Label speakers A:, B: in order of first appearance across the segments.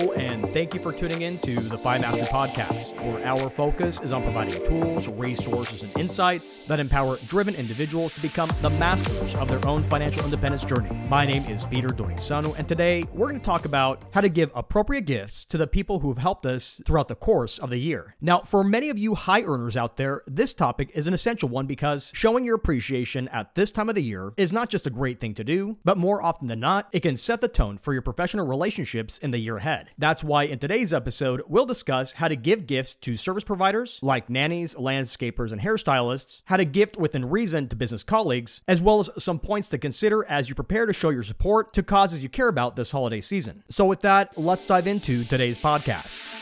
A: And thank you for tuning in to the FI Mastery Podcast, where our focus is on providing tools, resources, and insights that empower driven individuals to become the masters of their own financial independence journey. My name is Peter Donisanu, and today we're going to talk about how to give appropriate gifts to the people who have helped us throughout the course of the year. Now, for many of you high earners out there, this topic is an essential one because showing your appreciation at this time of the year is not just a great thing to do, but more often than not, it can set the tone for your professional relationships in the year ahead. That's why in today's episode, we'll discuss how to give gifts to service providers like nannies, landscapers, and hairstylists, how to gift within reason to business colleagues, as well as some points to consider as you prepare to show your support to causes you care about this holiday season. So, with that, let's dive into today's podcast.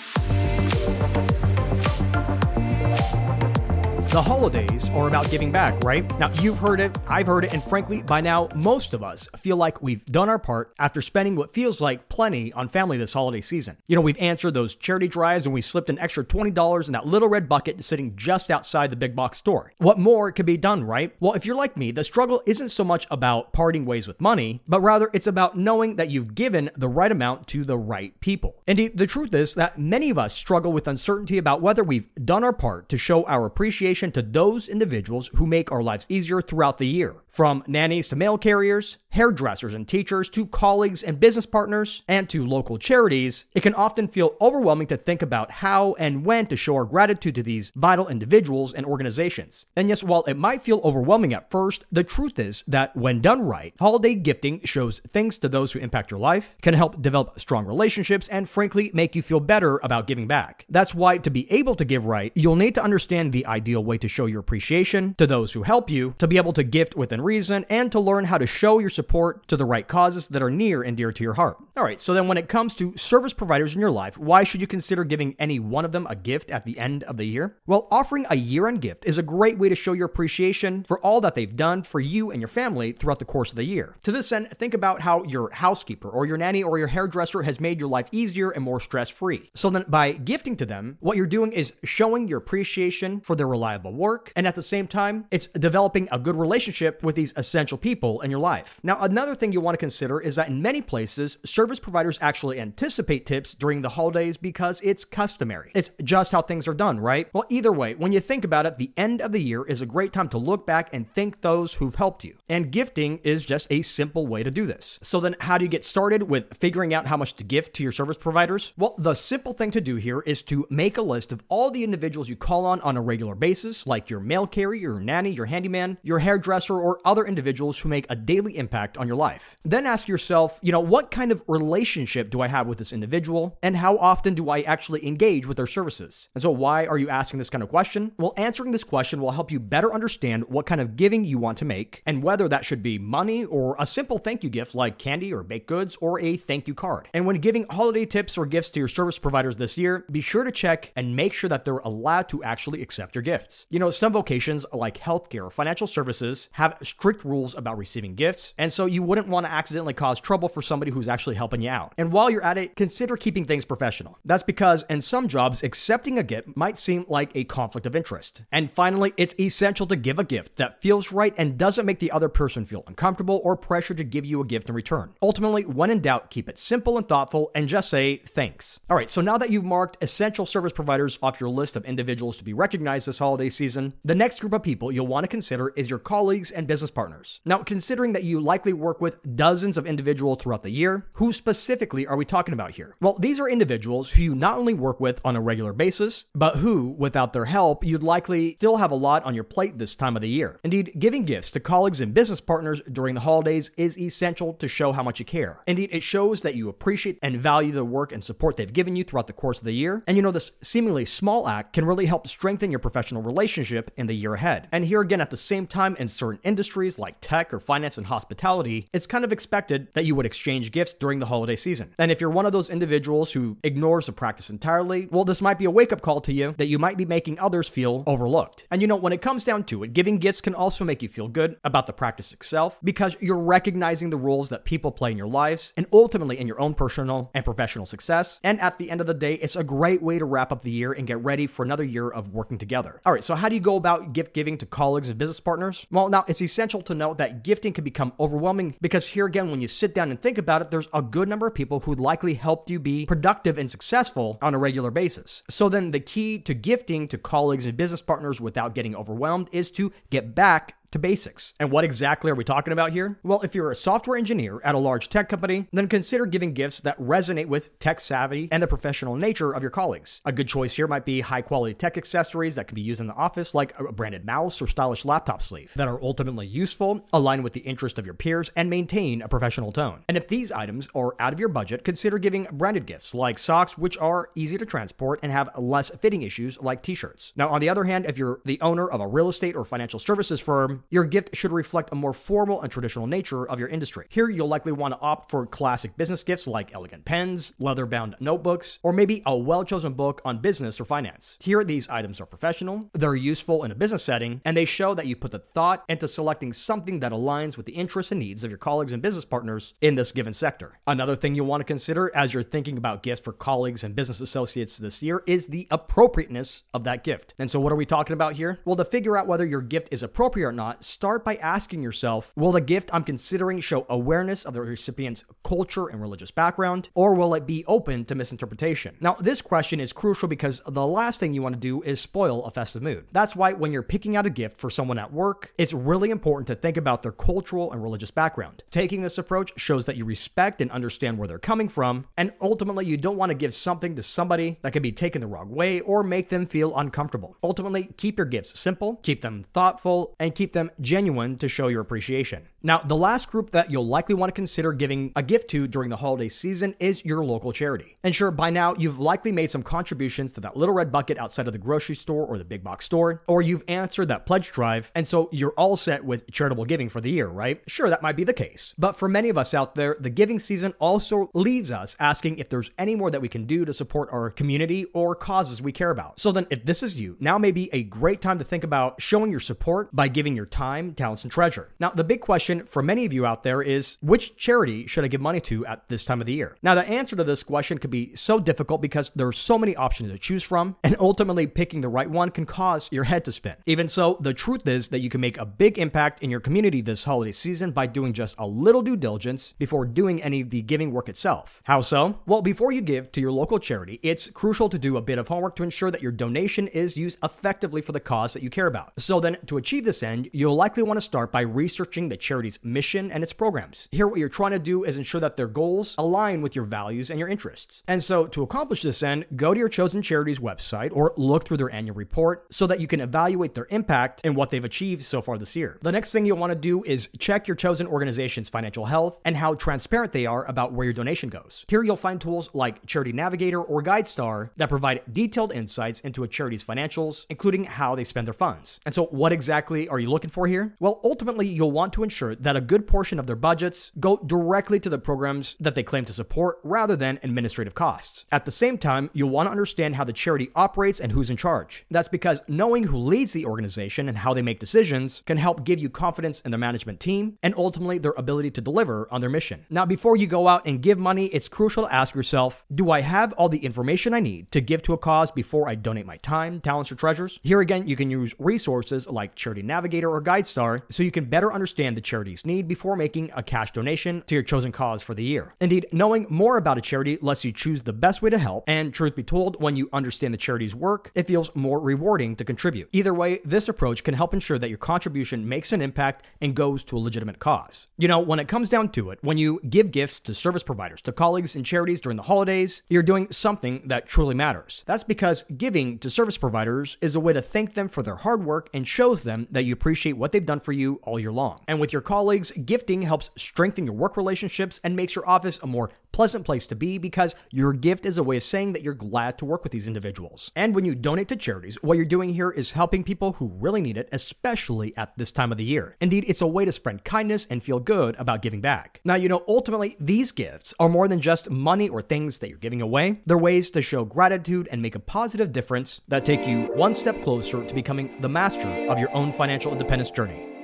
A: The holidays are about giving back, right? Now, you've heard it, I've heard it, and frankly, by now, most of us feel like we've done our part after spending what feels like plenty on family this holiday season. You know, we've answered those charity drives and we slipped an extra $20 in that little red bucket sitting just outside the big box store. What more could be done, right? Well, if you're like me, the struggle isn't so much about parting ways with money, but rather it's about knowing that you've given the right amount to the right people. Indeed, the truth is that many of us struggle with uncertainty about whether we've done our part to show our appreciation to those individuals who make our lives easier throughout the year. From nannies to mail carriers, hairdressers and teachers, to colleagues and business partners, and to local charities, it can often feel overwhelming to think about how and when to show our gratitude to these vital individuals and organizations. And yes, while it might feel overwhelming at first, the truth is that when done right, holiday gifting shows things to those who impact your life, can help develop strong relationships, and frankly, make you feel better about giving back. That's why to be able to give right, you'll need to understand the ideal way to show your appreciation to those who help you, to be able to gift within reason, and to learn how to show your support to the right causes that are near and dear to your heart. All right, so then when it comes to service providers in your life, why should you consider giving any one of them a gift at the end of the year? Well, offering a year end gift is a great way to show your appreciation for all that they've done for you and your family throughout the course of the year. To this end, think about how your housekeeper or your nanny or your hairdresser has made your life easier and more stress free. So then, by gifting to them, what you're doing is showing your appreciation for their reliable work, and at the same time, it's developing a good relationship with these essential people in your life. Now, another thing you want to consider is that in many places, service providers actually anticipate tips during the holidays because it's customary. It's just how things are done, right? Well, either way, when you think about it, the end of the year is a great time to look back and thank those who've helped you. And gifting is just a simple way to do this. So then, how do you get started with figuring out how much to gift to your service providers? Well, the simple thing to do here is to make a list of all the individuals you call on on a regular basis, like your mail carrier, your nanny, your handyman, your hairdresser, or other individuals who make a daily impact on your life. Then ask yourself, you know, what kind of relationship do I have with this individual, and how often do I actually engage with their services? And so, why are you asking this kind of question? Well, answering this question will help you better understand what kind of giving you want to make, and whether that should be money or a simple thank you gift like candy or baked goods or a thank you card. And when giving holiday tips or gifts to your service providers this year, be sure to check and make sure that they're allowed to actually accept your gifts. You know, some vocations like healthcare or financial services have strict rules about receiving gifts, and so you wouldn't want to accidentally cause trouble for somebody who's actually helping you out. And while you're at it, consider keeping things professional. That's because in some jobs, accepting a gift might seem like a conflict of interest. And finally, it's essential to give a gift that feels right and doesn't make the other person feel uncomfortable or pressure to give you a gift in return. Ultimately, when in doubt, keep it simple and thoughtful and just say thanks. All right, so now that you've marked essential service providers off your list of individuals to be recognized this holiday season, the next group of people you'll want to consider is your colleagues and business partners. Now, considering that you likely work with dozens of individuals throughout the year, who specifically are we talking about here? Well, these are individuals who you not only work with on a regular basis, but who, without their help, you'd likely still have a lot on your plate this time of the year. Indeed, giving gifts to colleagues and business partners during the holidays is essential to show how much you care. Indeed, it shows that you appreciate and value the work and support they've given you throughout the course of the year. And you know, this seemingly small act can really help strengthen your professional relationship in the year ahead. And here again, at the same time, in certain industries like tech or finance and hospitality, it's kind of expected that you would exchange gifts during the holiday season. And if you're one of those individuals who ignores the practice entirely, well, this might be a wake up call to you that you might be making others feel overlooked. And you know, when it comes down to it, giving gifts can also make you feel good about the practice itself because you're recognizing the roles that people play in your lives and ultimately in your own personal and professional success. And at the end of the day, it's a great way to wrap up the year and get ready for another year of working together. All right, so how do you go about gift giving to colleagues and business partners? Well, now it's essential essential to note that gifting can become overwhelming because here again, when you sit down and think about it, there's a good number of people who likely helped you be productive and successful on a regular basis. So then the key to gifting to colleagues and business partners without getting overwhelmed is to get back to basics. And what exactly are we talking about here? Well, if you're a software engineer at a large tech company, then consider giving gifts that resonate with tech savvy and the professional nature of your colleagues. A good choice here might be high quality tech accessories that can be used in the office, like a branded mouse or stylish laptop sleeve, that are ultimately useful, align with the interest of your peers, and maintain a professional tone. And if these items are out of your budget, consider giving branded gifts like socks, which are easy to transport and have less fitting issues like t shirts. Now, on the other hand, if you're the owner of a real estate or financial services firm, your gift should reflect a more formal and traditional nature of your industry. Here, you'll likely want to opt for classic business gifts like elegant pens, leather bound notebooks, or maybe a well chosen book on business or finance. Here, these items are professional, they're useful in a business setting, and they show that you put the thought into selecting something that aligns with the interests and needs of your colleagues and business partners in this given sector. Another thing you'll want to consider as you're thinking about gifts for colleagues and business associates this year is the appropriateness of that gift. And so, what are we talking about here? Well, to figure out whether your gift is appropriate or not, start start by asking yourself Will the gift I'm considering show awareness of the recipient's culture and religious background, or will it be open to misinterpretation? Now, this question is crucial because the last thing you want to do is spoil a festive mood. That's why when you're picking out a gift for someone at work, it's really important to think about their cultural and religious background. Taking this approach shows that you respect and understand where they're coming from, and ultimately, you don't want to give something to somebody that can be taken the wrong way or make them feel uncomfortable. Ultimately, keep your gifts simple, keep them thoughtful, and keep them genuine genuine to show your appreciation. Now, the last group that you'll likely want to consider giving a gift to during the holiday season is your local charity. And sure, by now you've likely made some contributions to that little red bucket outside of the grocery store or the big box store, or you've answered that pledge drive, and so you're all set with charitable giving for the year, right? Sure, that might be the case. But for many of us out there, the giving season also leaves us asking if there's any more that we can do to support our community or causes we care about. So then, if this is you, now may be a great time to think about showing your support by giving your time talents, and treasure. Now, the big question for many of you out there is which charity should I give money to at this time of the year? Now, the answer to this question could be so difficult because there are so many options to choose from, and ultimately picking the right one can cause your head to spin. Even so, the truth is that you can make a big impact in your community this holiday season by doing just a little due diligence before doing any of the giving work itself. How so? Well, before you give to your local charity, it's crucial to do a bit of homework to ensure that your donation is used effectively for the cause that you care about. So then, to achieve this end, you'll likely want to start by researching the charity's mission and its programs. Here, what you're trying to do is ensure that their goals align with your values and your interests. And so, to accomplish this end, go to your chosen charity's website or look through their annual report so that you can evaluate their impact and what they've achieved so far this year. The next thing you'll want to do is check your chosen organization's financial health and how transparent they are about where your donation goes. Here, you'll find tools like Charity Navigator or GuideStar that provide detailed insights into a charity's financials, including how they spend their funds. And so, what exactly are you looking for here? Well, ultimately, you'll want to ensure that a good portion of their budgets go directly to the programs that they claim to support rather than administrative costs. At the same time, you'll want to understand how the charity operates and who's in charge. That's because knowing who leads the organization and how they make decisions can help give you confidence in the management team and ultimately their ability to deliver on their mission. Now, before you go out and give money, it's crucial to ask yourself Do I have all the information I need to give to a cause before I donate my time, talents, or treasures? Here again, you can use resources like Charity Navigator or GuideStar so you can better understand the charity's need before making a cash donation to your chosen cause for the year. Indeed, knowing more about a charity lets you choose the best way to help, and truth be told, when you understand the charity's work, it feels more rewarding to contribute. Either way, this approach can help ensure that your contribution makes an impact and goes to a legitimate cause. You know, when it comes down to it, when you give gifts to service providers, to colleagues and charities during the holidays, you're doing something that truly matters. That's because giving to service providers is a way to thank them for their hard work and shows them that you appreciate what they've done for you all year long. And with your colleagues, gifting helps strengthen your work relationships and makes your office a more pleasant place to be because your gift is a way of saying that you're glad to work with these individuals. And when you donate to charities, what you're doing here is helping people who really need it, especially at this time of the year. Indeed, it's a way to spread kindness and feel good about giving back. Now, you know, ultimately, these gifts are more than just money or things that you're giving away. They're ways to show gratitude and make a positive difference that take you one step closer to becoming the master of your own financial independence journey.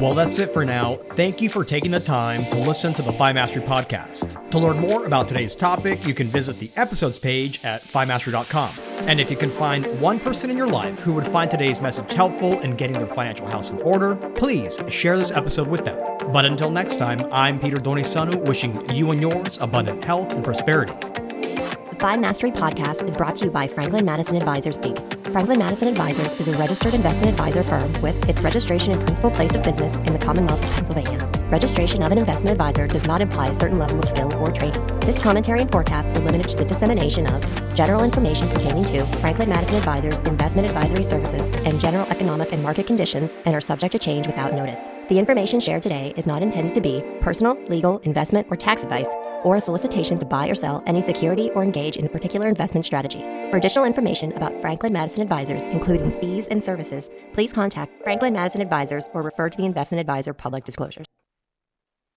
A: Well, that's it for now. Thank you for taking the time to listen to the Fi Mastery podcast. To learn more about today's topic, you can visit the episodes page at FiMastery.com. And if you can find one person in your life who would find today's message helpful in getting their financial house in order, please share this episode with them. But until next time, I'm Peter Donisanu, wishing you and yours abundant health and prosperity.
B: The FI Mastery podcast is brought to you by Franklin Madison Advisors Inc. Franklin Madison Advisors is a registered investment advisor firm with its registration and principal place of business in the Commonwealth of Pennsylvania. Registration of an investment advisor does not imply a certain level of skill or training. This commentary and forecast are limited to the dissemination of general information pertaining to Franklin Madison Advisors investment advisory services and general economic and market conditions and are subject to change without notice. The information shared today is not intended to be personal, legal, investment, or tax advice or a solicitation to buy or sell any security or engage in a particular investment strategy. For additional information about Franklin Madison Advisors, including fees and services, please contact Franklin Madison Advisors or refer to the investment advisor public disclosures.